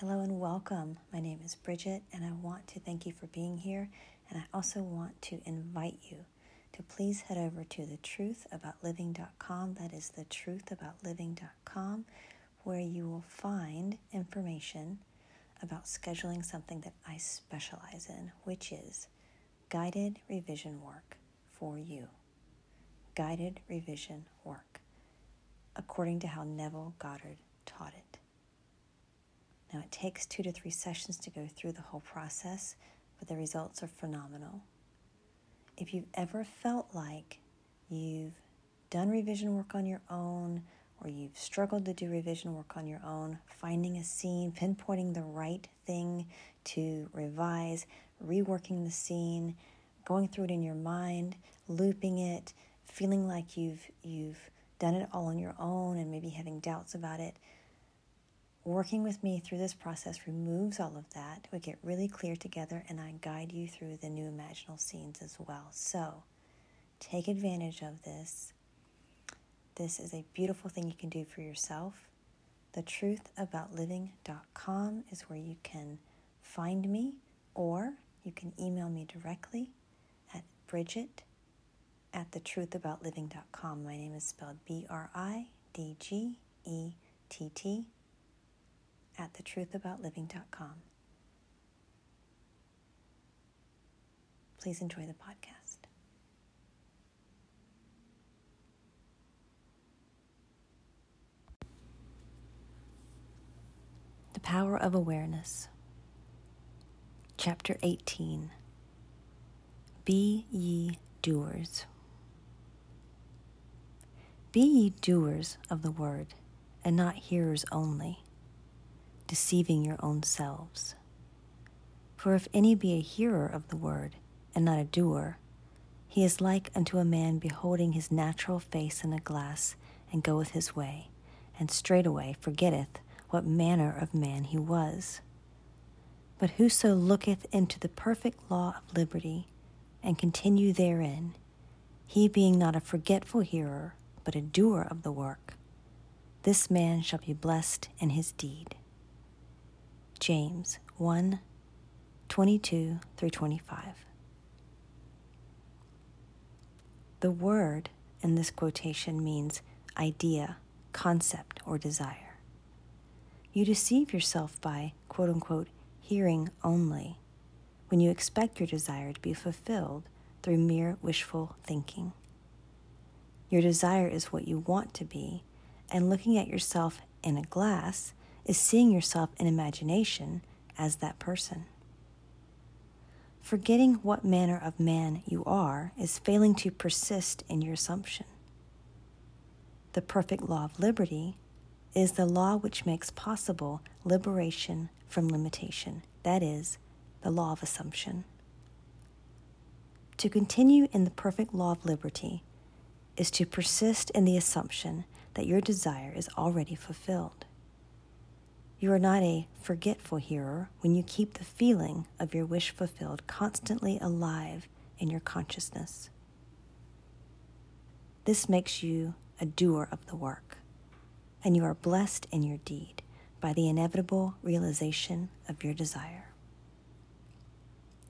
Hello and welcome. My name is Bridgett, and I want to thank you for being here. And I also want to invite you to please head over to thetruthaboutliving.com. That is thetruthaboutliving.com, where you will find information about scheduling something that I specialize in, which is guided revision work for you. Guided revision work, according to how Neville Goddard taught it. Now, it takes two to three sessions to go through the whole process, but the results are phenomenal. If you've ever felt like you've done revision work on your own, or you've struggled to do revision work on your own, finding a scene, pinpointing the right thing to revise, reworking the scene, going through it in your mind, looping it, feeling like you've you've done it all on your own and maybe having doubts about it. Working with me through this process removes all of that. We get really clear together and I guide you through the new imaginal scenes as well. So, take advantage of this this is a beautiful thing you can do for yourself. The truth about TheTruthAboutLiving.com is where you can find me, or you can email me directly at Bridgett at the truth about TheTruthAboutLiving.com. My name is spelled B R I D G E T T at TheTruthAboutLiving.com. Please enjoy the podcast. The Power of Awareness. Chapter 18 Be ye doers. Be ye doers of the word, and not hearers only, deceiving your own selves. For if any be a hearer of the word, and not a doer, he is like unto a man beholding his natural face in a glass, and goeth his way, and straightway forgetteth what manner of man he was. But whoso looketh into the perfect law of liberty, and continue therein, he being not a forgetful hearer, but a doer of the work, this man shall be blessed in his deed. James 1 22 through 25. The word in this quotation means idea, concept, or desire. You deceive yourself by, quote unquote, hearing only when you expect your desire to be fulfilled through mere wishful thinking. Your desire is what you want to be, and looking at yourself in a glass is seeing yourself in imagination as that person. Forgetting what manner of man you are is failing to persist in your assumption. The perfect law of liberty is the law which makes possible liberation from limitation, that is, the law of assumption. To continue in the perfect law of liberty is to persist in the assumption that your desire is already fulfilled. You are not a forgetful hearer when you keep the feeling of your wish fulfilled constantly alive in your consciousness. This makes you a doer of the work and you are blessed in your deed by the inevitable realization of your desire.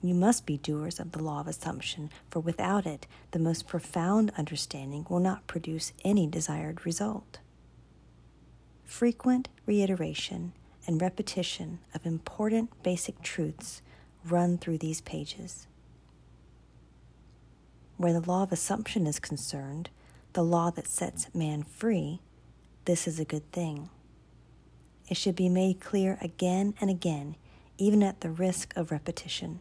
You must be doers of the law of assumption, for without it, the most profound understanding will not produce any desired result. Frequent reiteration and repetition of important basic truths run through these pages. Where the law of assumption is concerned, the law that sets man free this is a good thing. It should be made clear again and again, even at the risk of repetition.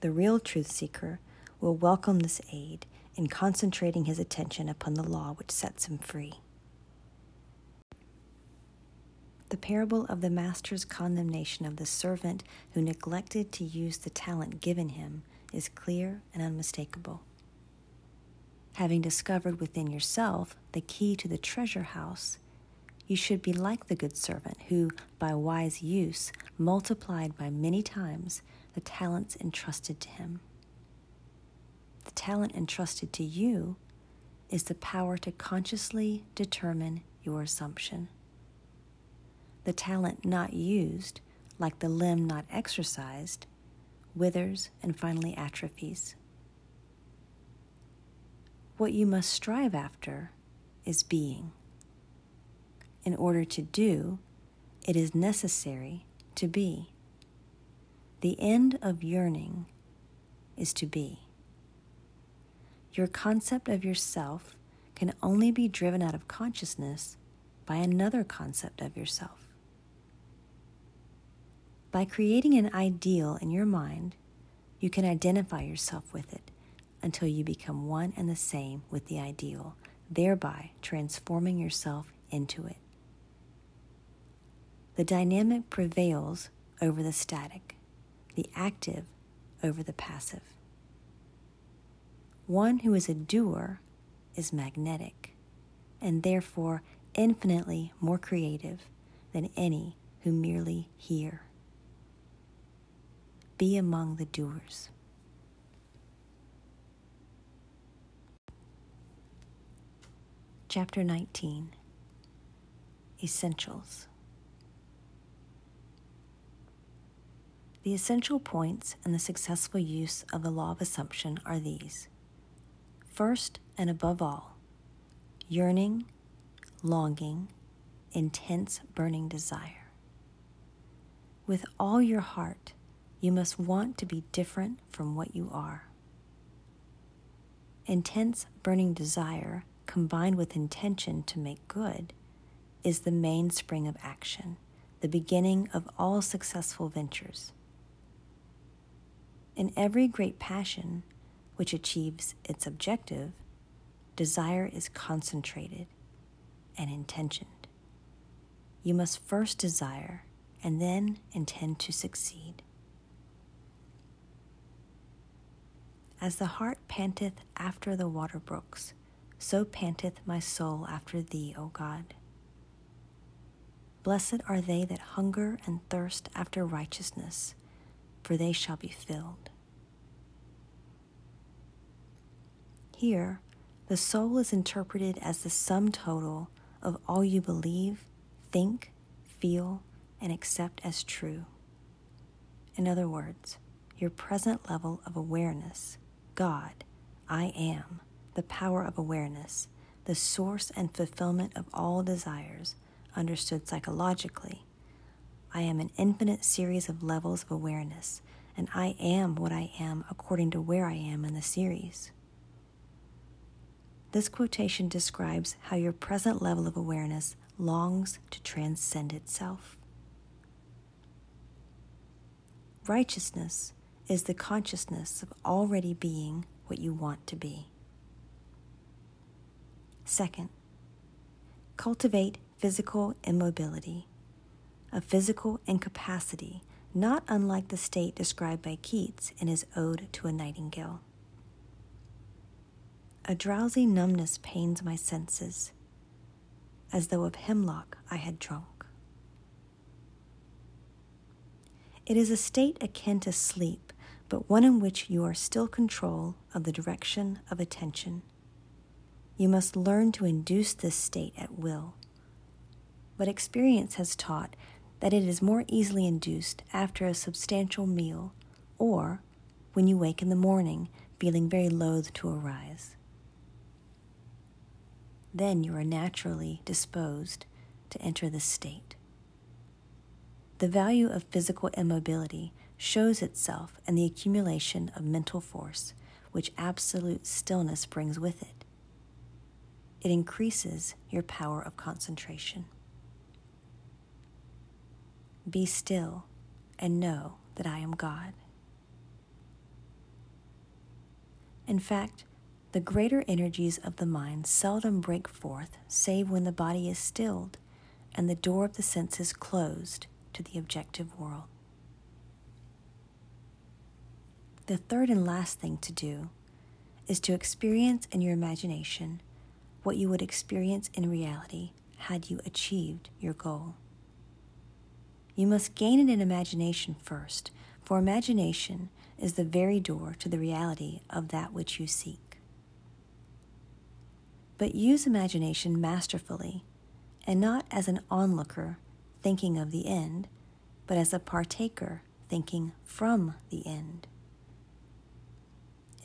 The real truth seeker will welcome this aid in concentrating his attention upon the law which sets him free. The parable of the master's condemnation of the servant who neglected to use the talent given him is clear and unmistakable having discovered within yourself the key to the treasure house, you should be like the good servant who, by wise use, multiplied by many times the talents entrusted to him. The talent entrusted to you is the power to consciously determine your assumption. The talent not used, like the limb not exercised, withers and finally atrophies. What you must strive after is being. In order to do, it is necessary to be. The end of yearning is to be. Your concept of yourself can only be driven out of consciousness by another concept of yourself. By creating an ideal in your mind, you can identify yourself with it until you become one and the same with the ideal, thereby transforming yourself into it. The dynamic prevails over the static, the active over the passive. One who is a doer is magnetic and therefore infinitely more creative than any who merely hear. Be among the doers. Chapter 19 Essentials The essential points in the successful use of the law of assumption are these. First and above all, yearning, longing, intense burning desire. With all your heart, you must want to be different from what you are. Intense burning desire combined with intention to make good is the mainspring of action, the beginning of all successful ventures. In every great passion which achieves its objective, desire is concentrated and intentioned. You must first desire and then intend to succeed. As the heart panteth after the water brooks, so panteth my soul after thee, O God. Blessed are they that hunger and thirst after righteousness, for they shall be filled. Here, the soul is interpreted as the sum total of all you believe, think, feel, and accept as true. In other words, your present level of awareness God, I am, the power of awareness, the source and fulfillment of all desires, understood psychologically. I am an infinite series of levels of awareness, and I am what I am according to where I am in the series. This quotation describes how your present level of awareness longs to transcend itself. Righteousness is the consciousness of already being what you want to be. Second, cultivate physical immobility, a physical incapacity not unlike the state described by Keats in his Ode to a Nightingale. A drowsy numbness pains my senses, as though of hemlock I had drunk. It is a state akin to sleep, but one in which you are still control of the direction of attention. You must learn to induce this state at will. But experience has taught that it is more easily induced after a substantial meal or when you wake in the morning feeling very loath to arise. Then you are naturally disposed to enter this state. The value of physical immobility shows itself in the accumulation of mental force which absolute stillness brings with it. It increases your power of concentration. Be still and know that I am God. In fact, the greater energies of the mind seldom break forth save when the body is stilled and the door of the senses closed to the objective world. The third and last thing to do is to experience in your imagination what you would experience in reality had you achieved your goal. You must gain it in imagination first, for imagination is the very door to the reality of that which you seek. But use imagination masterfully and not as an onlooker thinking of the end, but as a partaker thinking from the end.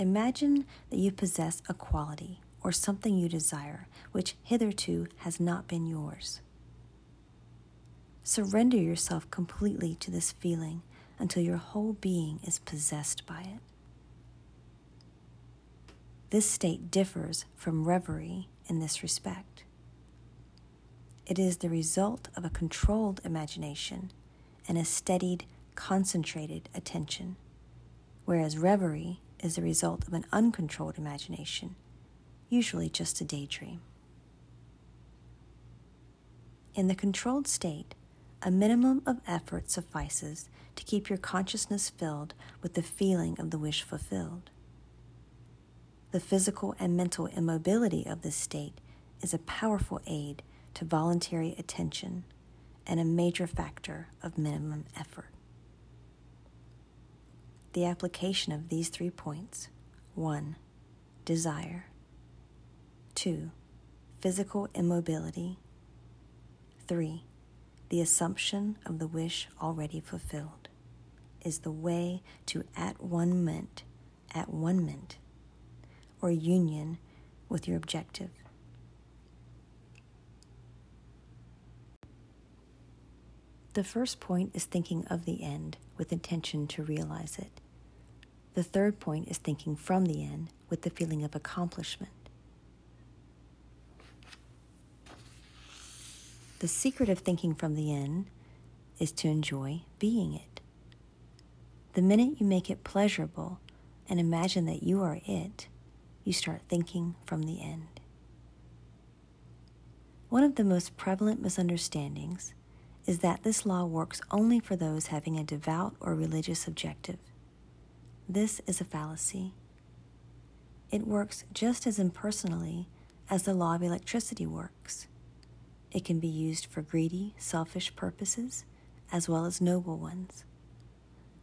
Imagine that you possess a quality or something you desire which hitherto has not been yours. Surrender yourself completely to this feeling until your whole being is possessed by it. This state differs from reverie in this respect. It is the result of a controlled imagination and a steadied, concentrated attention, whereas reverie is the result of an uncontrolled imagination, usually just a daydream. In the controlled state, a minimum of effort suffices to keep your consciousness filled with the feeling of the wish fulfilled. The physical and mental immobility of this state is a powerful aid to voluntary attention and a major factor of minimum effort. The application of these three points 1. Desire, 2. Physical immobility, 3. The assumption of the wish already fulfilled is the way to at one ment, at one ment, or union with your objective. The first point is thinking of the end with intention to realize it. The third point is thinking from the end with the feeling of accomplishment. The secret of thinking from the end is to enjoy being it. The minute you make it pleasurable and imagine that you are it, you start thinking from the end. One of the most prevalent misunderstandings is that this law works only for those having a devout or religious objective. This is a fallacy. It works just as impersonally as the law of electricity works. It can be used for greedy, selfish purposes as well as noble ones.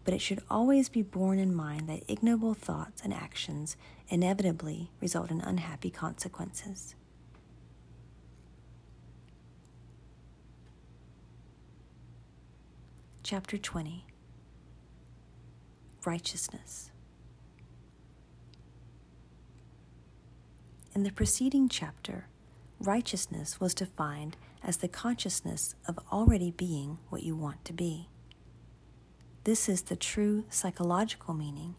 But it should always be borne in mind that ignoble thoughts and actions inevitably result in unhappy consequences. Chapter 20 Righteousness. In the preceding chapter, righteousness was defined as the consciousness of already being what you want to be. This is the true psychological meaning,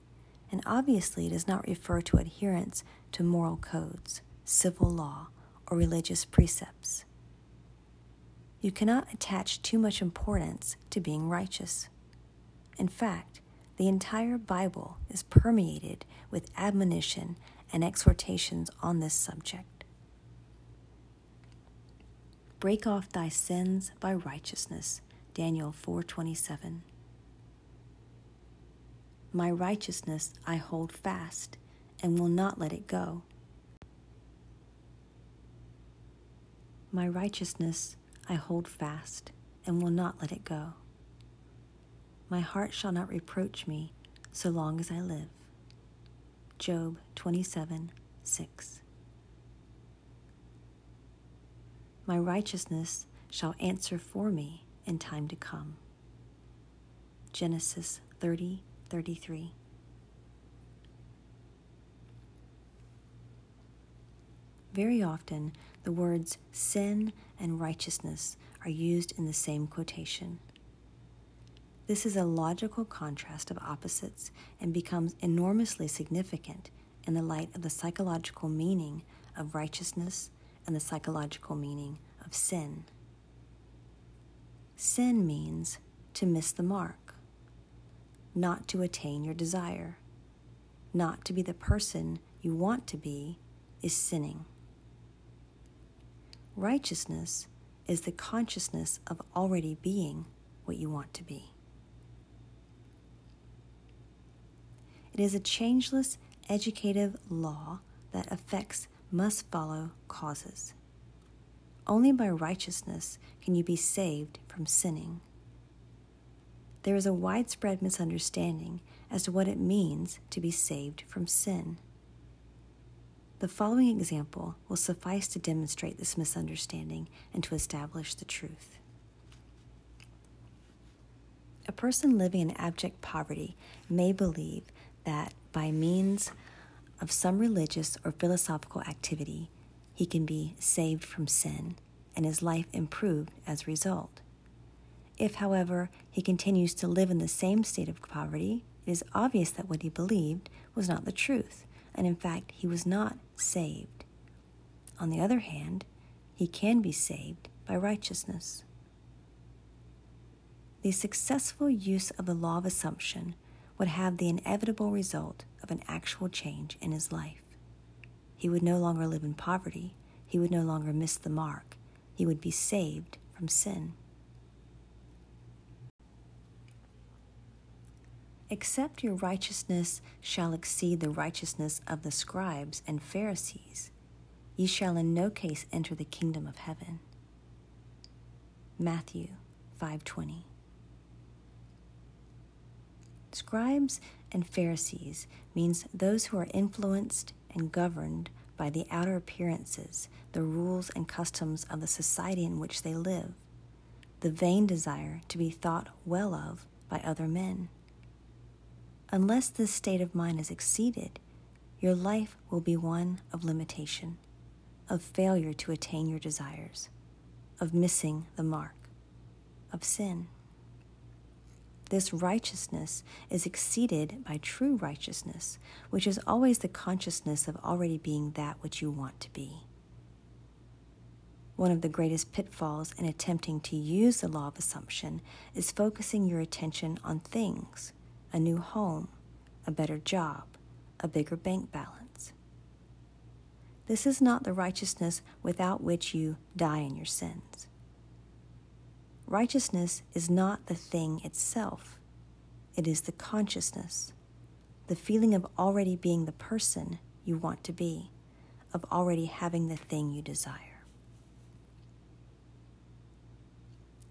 and obviously does not refer to adherence to moral codes, civil law, or religious precepts. You cannot attach too much importance to being righteous. In fact, the entire Bible is permeated with admonition and exhortations on this subject. Break off thy sins by righteousness, Daniel 4:27. My righteousness I hold fast and will not let it go. My righteousness I hold fast and will not let it go. My heart shall not reproach me so long as I live. Job 27 6. My righteousness shall answer for me in time to come. Genesis 30 33. Very often, the words sin and righteousness are used in the same quotation. This is a logical contrast of opposites and becomes enormously significant in the light of the psychological meaning of righteousness and the psychological meaning of sin. Sin means to miss the mark, not to attain your desire, not to be the person you want to be, is sinning. Righteousness is the consciousness of already being what you want to be. It is a changeless educative law that effects must follow causes. Only by righteousness can you be saved from sinning. There is a widespread misunderstanding as to what it means to be saved from sin. The following example will suffice to demonstrate this misunderstanding and to establish the truth. A person living in abject poverty may believe that by means of some religious or philosophical activity, he can be saved from sin and his life improved as a result. If, however, he continues to live in the same state of poverty, it is obvious that what he believed was not the truth, and in fact, he was not saved. On the other hand, he can be saved by righteousness. The successful use of the law of assumption would have the inevitable result of an actual change in his life. He would no longer live in poverty, he would no longer miss the mark, he would be saved from sin. Except your righteousness shall exceed the righteousness of the scribes and Pharisees, ye shall in no case enter the kingdom of heaven. Matthew 5:20 Scribes and Pharisees means those who are influenced and governed by the outer appearances, the rules and customs of the society in which they live, the vain desire to be thought well of by other men. Unless this state of mind is exceeded, your life will be one of limitation, of failure to attain your desires, of missing the mark, of sin. This righteousness is exceeded by true righteousness, which is always the consciousness of already being that which you want to be. One of the greatest pitfalls in attempting to use the law of assumption is focusing your attention on things a new home, a better job, a bigger bank balance. This is not the righteousness without which you die in your sins. Righteousness is not the thing itself, it is the consciousness, the feeling of already being the person you want to be, of already having the thing you desire.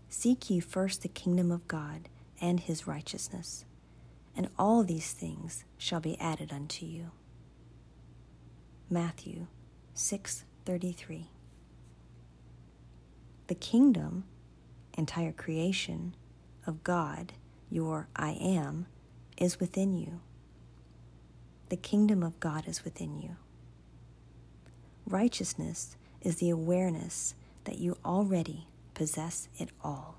Seek ye first the kingdom of God and his righteousness and all these things shall be added unto you. Matthew 6:33 The kingdom, entire creation of God, your I am, is within you. The kingdom of God is within you. Righteousness is the awareness that you already possess it all.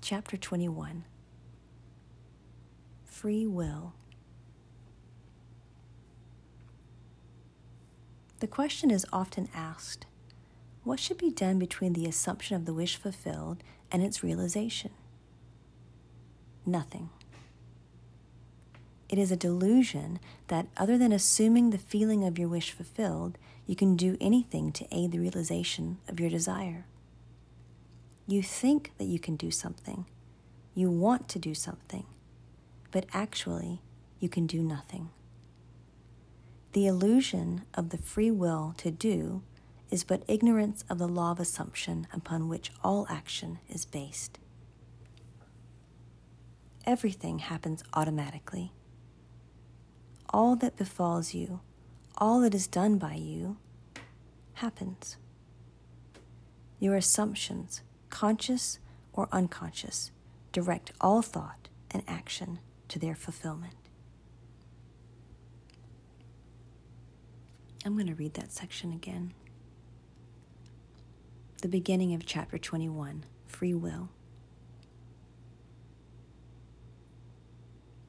Chapter 21 Free Will. The question is often asked what should be done between the assumption of the wish fulfilled and its realization? Nothing. It is a delusion that, other than assuming the feeling of your wish fulfilled, you can do anything to aid the realization of your desire. You think that you can do something. You want to do something. But actually, you can do nothing. The illusion of the free will to do is but ignorance of the law of assumption upon which all action is based. Everything happens automatically. All that befalls you, all that is done by you, happens. Your assumptions, conscious or unconscious, direct all thought and action to their fulfillment. I'm going to read that section again. The beginning of chapter 21 Free Will.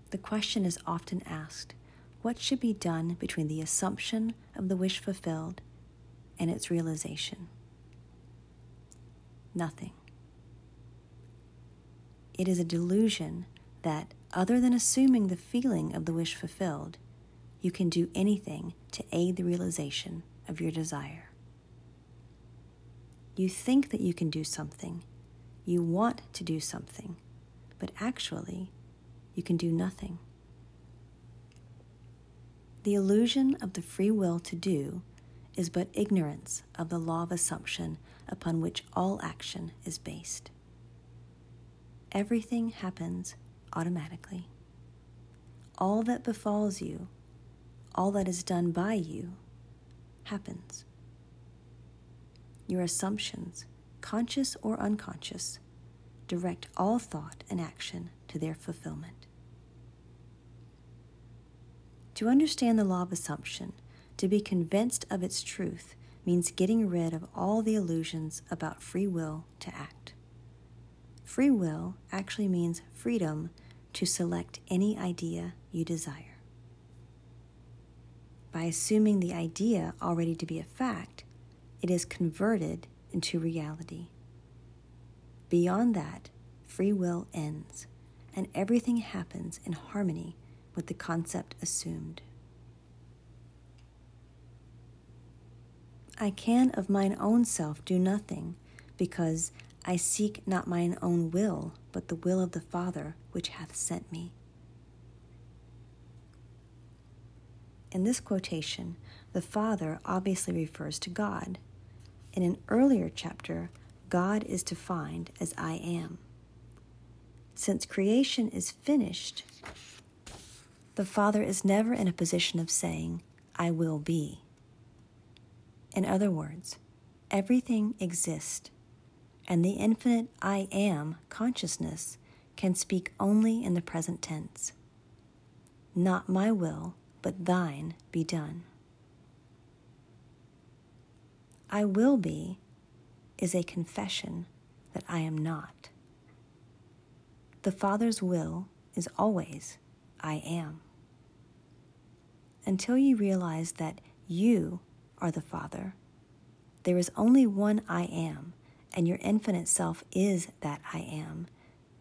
The question is often asked what should be done between the assumption of the wish fulfilled and its realization? nothing. It is a delusion that, other than assuming the feeling of the wish fulfilled, you can do anything to aid the realization of your desire. You think that you can do something, you want to do something, but actually, you can do nothing. The illusion of the free will to do is but ignorance of the law of assumption upon which all action is based. Everything happens automatically. All that befalls you, all that is done by you, happens. Your assumptions, conscious or unconscious, direct all thought and action to their fulfillment. To understand the law of assumption, to be convinced of its truth, means getting rid of all the illusions about free will to act. Free will actually means freedom to select any idea you desire. By assuming the idea already to be a fact, it is converted into reality. Beyond that, free will ends, and everything happens in harmony with the concept assumed. I can of mine own self do nothing, because I seek not mine own will, but the will of the Father which hath sent me. In this quotation, the Father obviously refers to God. In an earlier chapter, God is defined as I am. Since creation is finished, the Father is never in a position of saying, I will be. In other words, everything exists, and the infinite I am consciousness can speak only in the present tense. Not my will, but thine be done. I will be is a confession that I am not. The Father's will is always I am. Until you realize that you are the Father. There is only one I am, and your infinite self is that I am.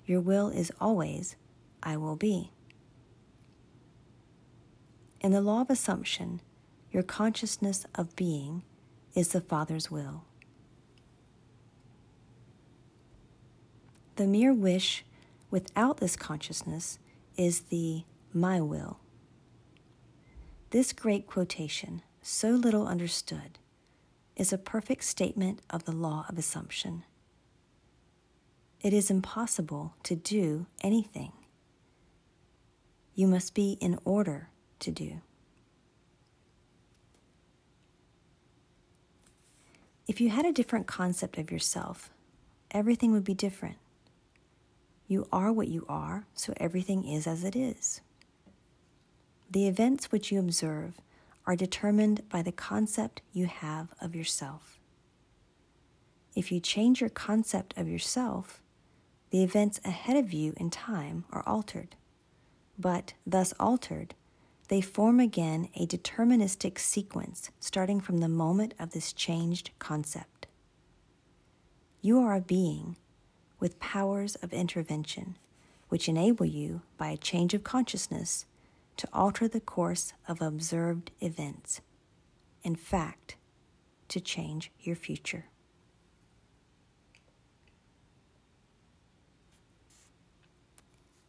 Your will is always I will be. In the law of assumption, your consciousness of being is the Father's will. The mere wish without this consciousness is the my will. This great quotation so little understood, is a perfect statement of the law of assumption. It is impossible to do anything. You must be in order to do. If you had a different concept of yourself, everything would be different. You are what you are, so everything is as it is. The events which you observe are determined by the concept you have of yourself. If you change your concept of yourself, the events ahead of you in time are altered. But, thus altered, they form again a deterministic sequence starting from the moment of this changed concept. You are a being with powers of intervention, which enable you, by a change of consciousness, to alter the course of observed events. In fact, to change your future.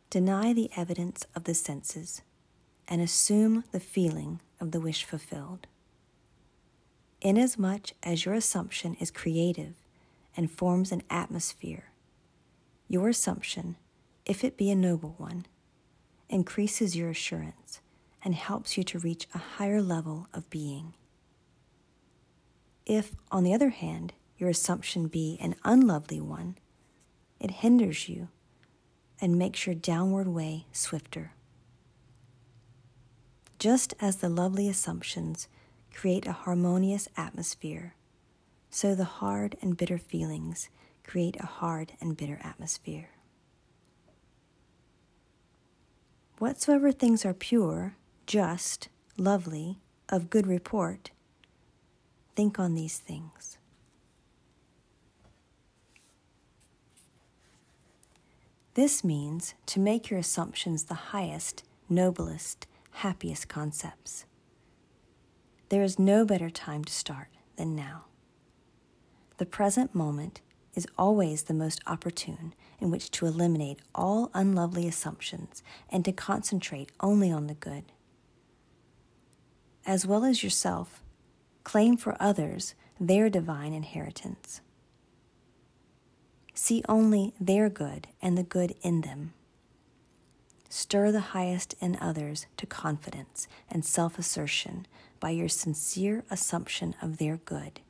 Deny the evidence of the senses and assume the feeling of the wish fulfilled. Inasmuch as your assumption is creative and forms an atmosphere, your assumption, if it be a noble one, increases your assurance and helps you to reach a higher level of being. If, on the other hand, your assumption be an unlovely one, it hinders you and makes your downward way swifter. Just as the lovely assumptions create a harmonious atmosphere, so the hard and bitter feelings create a hard and bitter atmosphere. Whatsoever things are pure, just, lovely, of good report, think on these things. This means to make your assumptions the highest, noblest, happiest concepts. There is no better time to start than now. The present moment is always the most opportune in which to eliminate all unlovely assumptions and to concentrate only on the good. As well as yourself, claim for others their divine inheritance. See only their good and the good in them. Stir the highest in others to confidence and self assertion by your sincere assumption of their good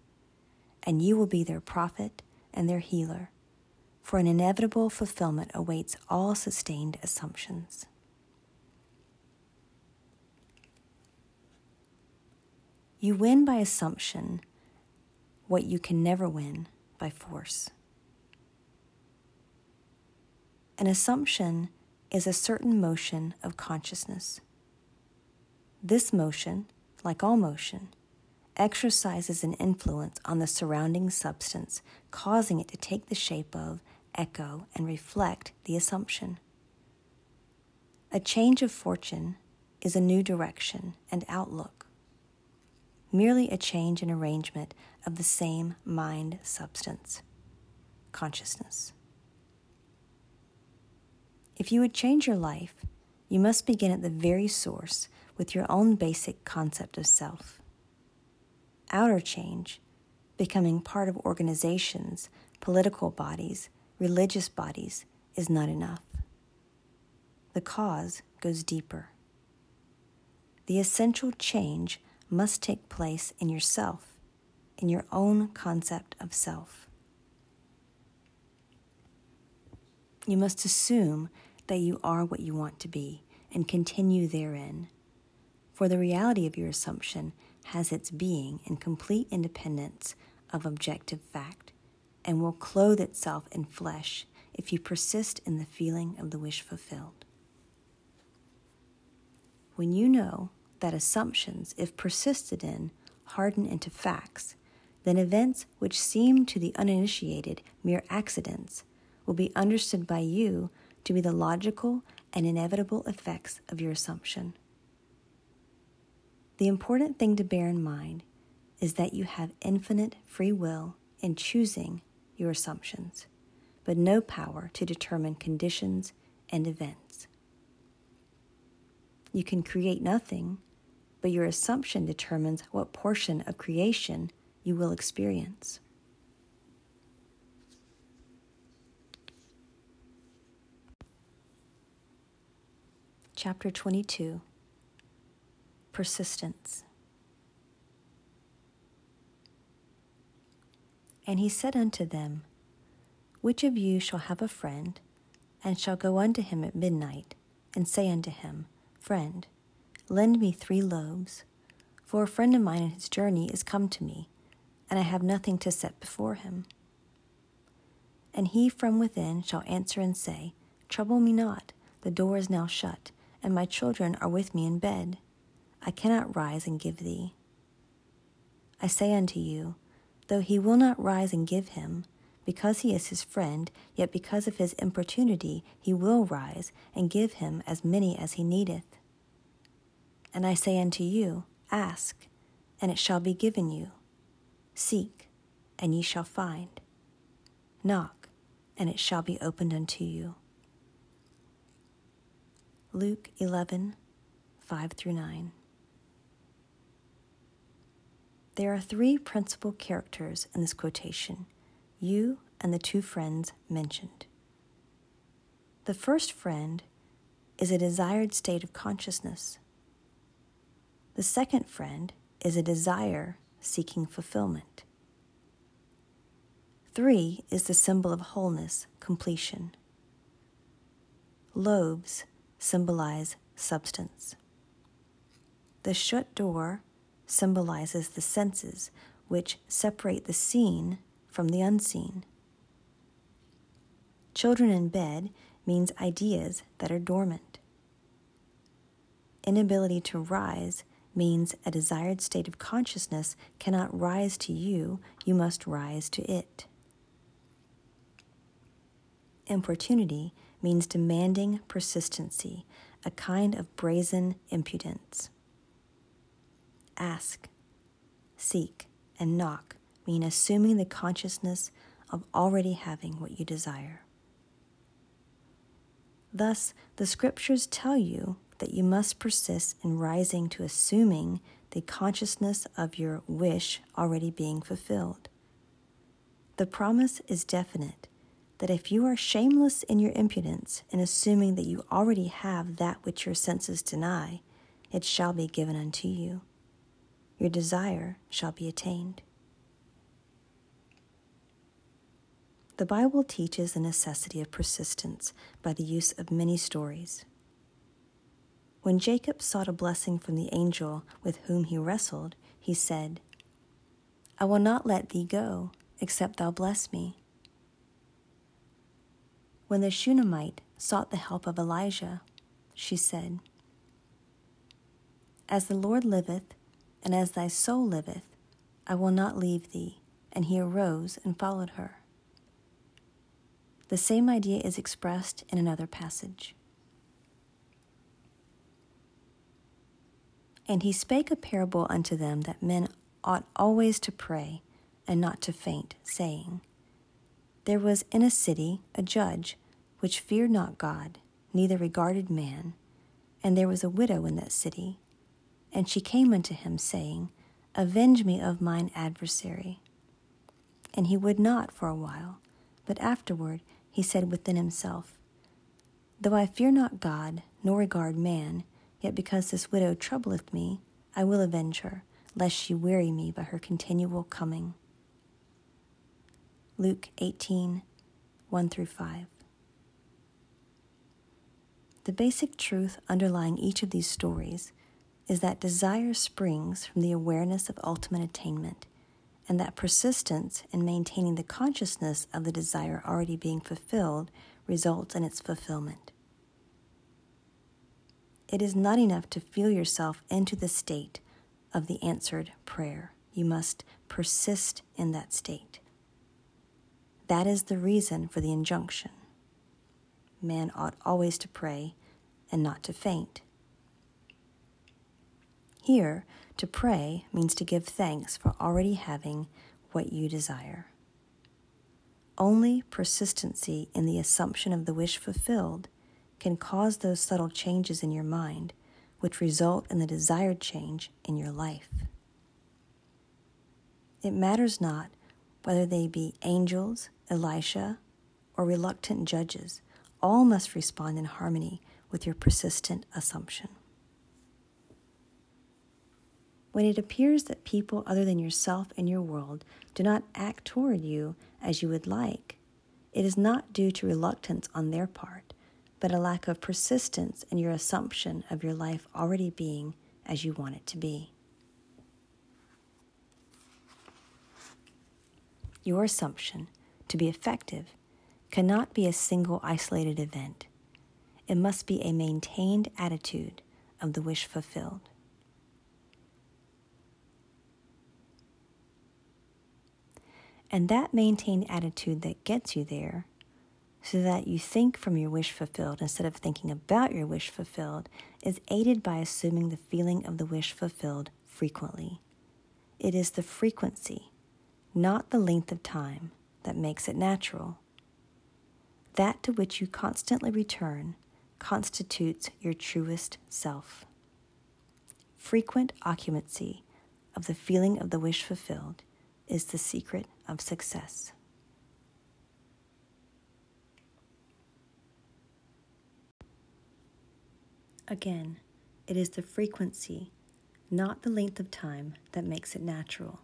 and you will be their prophet and their healer, for an inevitable fulfillment awaits all sustained assumptions. You win by assumption what you can never win by force. An assumption is a certain motion of consciousness. This motion, like all motion, exercises an influence on the surrounding substance, causing it to take the shape of, echo, and reflect the assumption. A change of fortune is a new direction and outlook, merely a change in arrangement of the same mind substance, consciousness. If you would change your life, you must begin at the very source with your own basic concept of self. Outer change, becoming part of organizations, political bodies, religious bodies, is not enough. The cause goes deeper. The essential change must take place in yourself, in your own concept of self. You must assume that you are what you want to be and continue therein for the reality of your assumption has its being in complete independence of objective fact and will clothe itself in flesh if you persist in the feeling of the wish fulfilled. When you know that assumptions, if persisted in, harden into facts, then events which seem to the uninitiated mere accidents will be understood by you to be the logical and inevitable effects of your assumption. The important thing to bear in mind is that you have infinite free will in choosing your assumptions, but no power to determine conditions and events. You can create nothing, but your assumption determines what portion of creation you will experience. Chapter 22 persistence. And he said unto them, Which of you shall have a friend, and shall go unto him at midnight, and say unto him, Friend, lend me three loaves, for a friend of mine in his journey is come to me, and I have nothing to set before him? And he from within shall answer and say, Trouble me not, the door is now shut, and my children are with me in bed. I cannot rise and give thee. I say unto you, though he will not rise and give him, because he is his friend, yet because of his importunity he will rise and give him as many as he needeth. And I say unto you, Ask, and it shall be given you. Seek, and ye shall find. Knock, and it shall be opened unto you. Luke 11, 5 through 9. There are three principal characters in this quotation you and the two friends mentioned. The first friend is a desired state of consciousness. The second friend is a desire seeking fulfillment. Three is the symbol of wholeness, completion. Lobes symbolize substance. The shut door symbolizes the senses which separate the seen from the unseen. Children in bed means ideas that are dormant. Inability to rise means a desired state of consciousness cannot rise to you, you must rise to it. Importunity means demanding persistency, a kind of brazen impudence ask, seek, and knock mean assuming the consciousness of already having what you desire. Thus, the scriptures tell you that you must persist in rising to assuming the consciousness of your wish already being fulfilled. The promise is definite that if you are shameless in your impudence in assuming that you already have that which your senses deny, it shall be given unto you your desire shall be attained. The Bible teaches the necessity of persistence by the use of many stories. When Jacob sought a blessing from the angel with whom he wrestled, he said, I will not let thee go, except thou bless me. When the Shunammite sought the help of Elijah, she said, As the Lord liveth, and as thy soul liveth, I will not leave thee. And he arose and followed her. The same idea is expressed in another passage. And he spake a parable unto them that men ought always to pray and not to faint, saying, There was in a city a judge which feared not God, neither regarded man. And there was a widow in that city. And she came unto him, saying, Avenge me of mine adversary. And he would not for a while, but afterward he said within himself, Though I fear not God, nor regard man, yet because this widow troubleth me, I will avenge her, lest she weary me by her continual coming. Luke 18 1 through 5. The basic truth underlying each of these stories is that desire springs from the awareness of ultimate attainment and that persistence in maintaining the consciousness of the desire already being fulfilled results in its fulfillment. It is not enough to feel yourself into the state of the answered prayer. You must persist in that state. That is the reason for the injunction. Man ought always to pray and not to faint. Here, to pray means to give thanks for already having what you desire. Only persistency in the assumption of the wish fulfilled can cause those subtle changes in your mind, which result in the desired change in your life. It matters not whether they be angels, Elisha, or reluctant judges, all must respond in harmony with your persistent assumption. When it appears that people other than yourself and your world do not act toward you as you would like, it is not due to reluctance on their part, but a lack of persistence in your assumption of your life already being as you want it to be. Your assumption, to be effective, cannot be a single isolated event. It must be a maintained attitude of the wish fulfilled. And that maintained attitude that gets you there, so that you think from your wish fulfilled instead of thinking about your wish fulfilled, is aided by assuming the feeling of the wish fulfilled frequently. It is the frequency, not the length of time, that makes it natural. That to which you constantly return constitutes your truest self. Frequent occupancy of the feeling of the wish fulfilled is the secret of success. Again, it is the frequency, not the length of time, that makes it natural.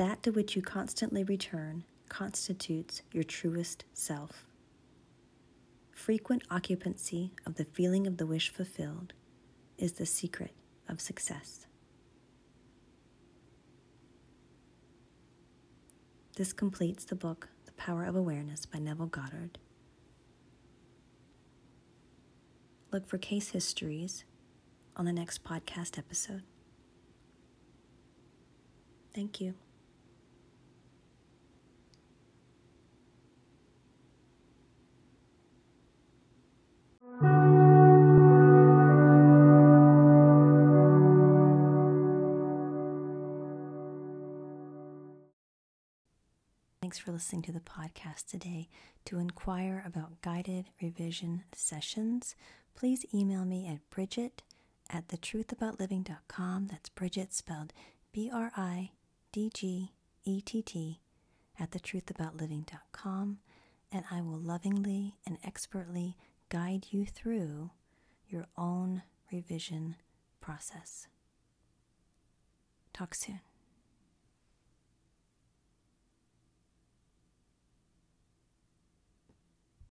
That to which you constantly return constitutes your truest self. Frequent occupancy of the feeling of the wish fulfilled is the secret of success. This completes the book, The Power of Awareness by Neville Goddard. Look for case histories on the next podcast episode. Thank you. Thanks for listening to the podcast today. To inquire about guided revision sessions, please email me at bridgett at thetruthaboutliving.com. That's Bridgett spelled B R I D G E T T at thetruthaboutliving.com, and I will lovingly and expertly guide you through your own revision process. Talk soon.